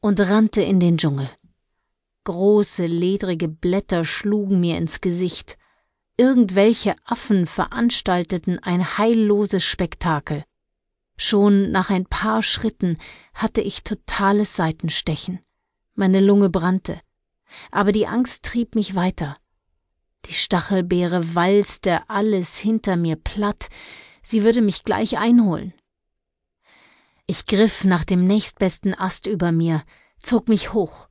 und rannte in den Dschungel. Große, ledrige Blätter schlugen mir ins Gesicht. Irgendwelche Affen veranstalteten ein heilloses Spektakel. Schon nach ein paar Schritten hatte ich totales Seitenstechen. Meine Lunge brannte. Aber die Angst trieb mich weiter. Die Stachelbeere walzte alles hinter mir platt, sie würde mich gleich einholen. Ich griff nach dem nächstbesten Ast über mir, zog mich hoch.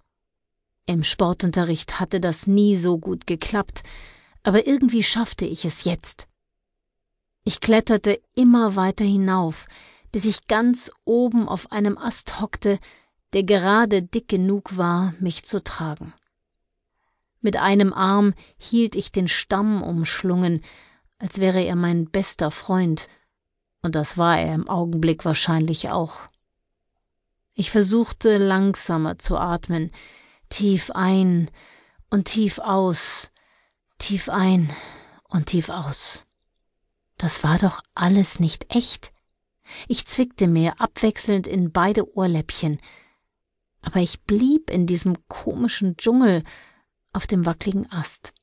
Im Sportunterricht hatte das nie so gut geklappt, aber irgendwie schaffte ich es jetzt. Ich kletterte immer weiter hinauf, bis ich ganz oben auf einem Ast hockte, der gerade dick genug war, mich zu tragen. Mit einem Arm hielt ich den Stamm umschlungen, als wäre er mein bester Freund, und das war er im Augenblick wahrscheinlich auch. Ich versuchte langsamer zu atmen, tief ein und tief aus, tief ein und tief aus. Das war doch alles nicht echt. Ich zwickte mir abwechselnd in beide Ohrläppchen, aber ich blieb in diesem komischen Dschungel auf dem wackligen Ast.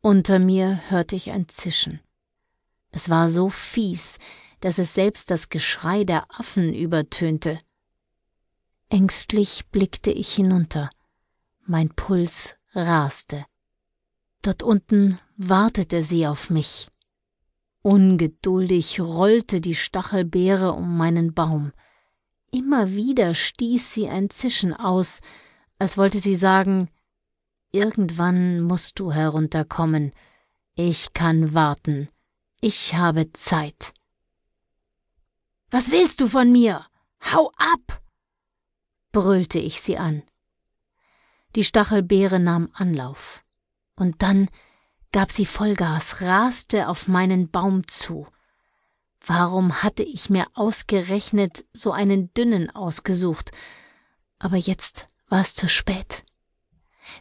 Unter mir hörte ich ein Zischen. Es war so fies, dass es selbst das Geschrei der Affen übertönte. Ängstlich blickte ich hinunter. Mein Puls raste. Dort unten wartete sie auf mich. Ungeduldig rollte die Stachelbeere um meinen Baum. Immer wieder stieß sie ein Zischen aus, als wollte sie sagen Irgendwann musst du herunterkommen. Ich kann warten. Ich habe Zeit. Was willst du von mir? Hau ab! brüllte ich sie an. Die Stachelbeere nahm Anlauf. Und dann gab sie Vollgas, raste auf meinen Baum zu. Warum hatte ich mir ausgerechnet so einen dünnen ausgesucht? Aber jetzt war es zu spät.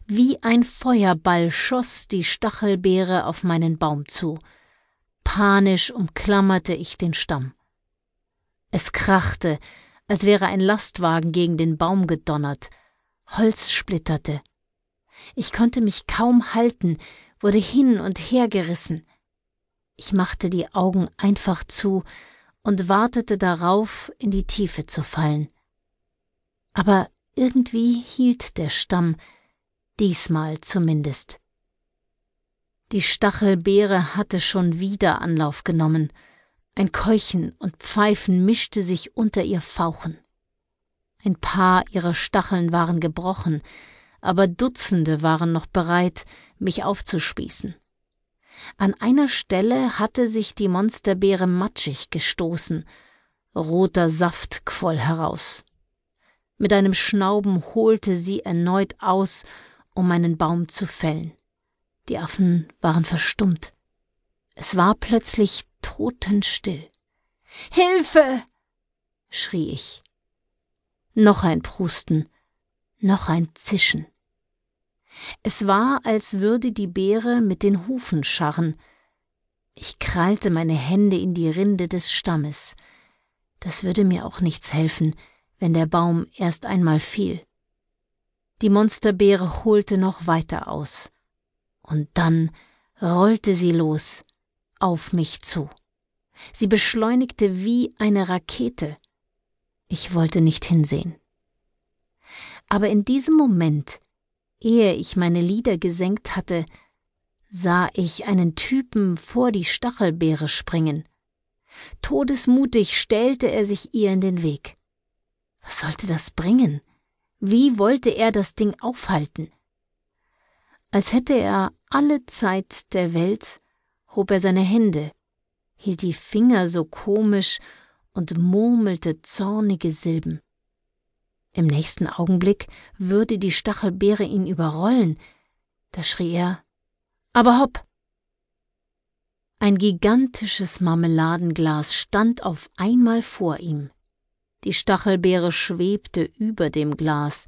Wie ein Feuerball schoss die Stachelbeere auf meinen Baum zu. Panisch umklammerte ich den Stamm. Es krachte, als wäre ein Lastwagen gegen den Baum gedonnert. Holz splitterte. Ich konnte mich kaum halten, wurde hin und her gerissen. Ich machte die Augen einfach zu und wartete darauf, in die Tiefe zu fallen. Aber irgendwie hielt der Stamm, diesmal zumindest. Die Stachelbeere hatte schon wieder Anlauf genommen. Ein Keuchen und Pfeifen mischte sich unter ihr Fauchen. Ein paar ihrer Stacheln waren gebrochen, aber Dutzende waren noch bereit, mich aufzuspießen. An einer Stelle hatte sich die Monsterbeere matschig gestoßen, roter Saft quoll heraus. Mit einem Schnauben holte sie erneut aus, um meinen Baum zu fällen. Die Affen waren verstummt. Es war plötzlich totenstill. Hilfe! schrie ich. Noch ein Prusten, noch ein Zischen. Es war, als würde die Beere mit den Hufen scharren. Ich krallte meine Hände in die Rinde des Stammes. Das würde mir auch nichts helfen, wenn der Baum erst einmal fiel. Die Monsterbeere holte noch weiter aus. Und dann rollte sie los, auf mich zu. Sie beschleunigte wie eine Rakete. Ich wollte nicht hinsehen. Aber in diesem Moment, ehe ich meine Lider gesenkt hatte, sah ich einen Typen vor die Stachelbeere springen. Todesmutig stellte er sich ihr in den Weg. Was sollte das bringen? Wie wollte er das Ding aufhalten? Als hätte er alle Zeit der Welt, hob er seine Hände, hielt die Finger so komisch und murmelte zornige Silben. Im nächsten Augenblick würde die Stachelbeere ihn überrollen. Da schrie er Aber hopp. Ein gigantisches Marmeladenglas stand auf einmal vor ihm. Die Stachelbeere schwebte über dem Glas,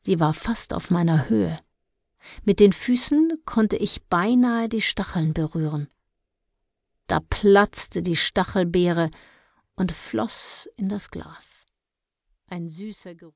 sie war fast auf meiner Höhe. Mit den Füßen konnte ich beinahe die Stacheln berühren. Da platzte die Stachelbeere und floss in das Glas. ein süßer Geruch.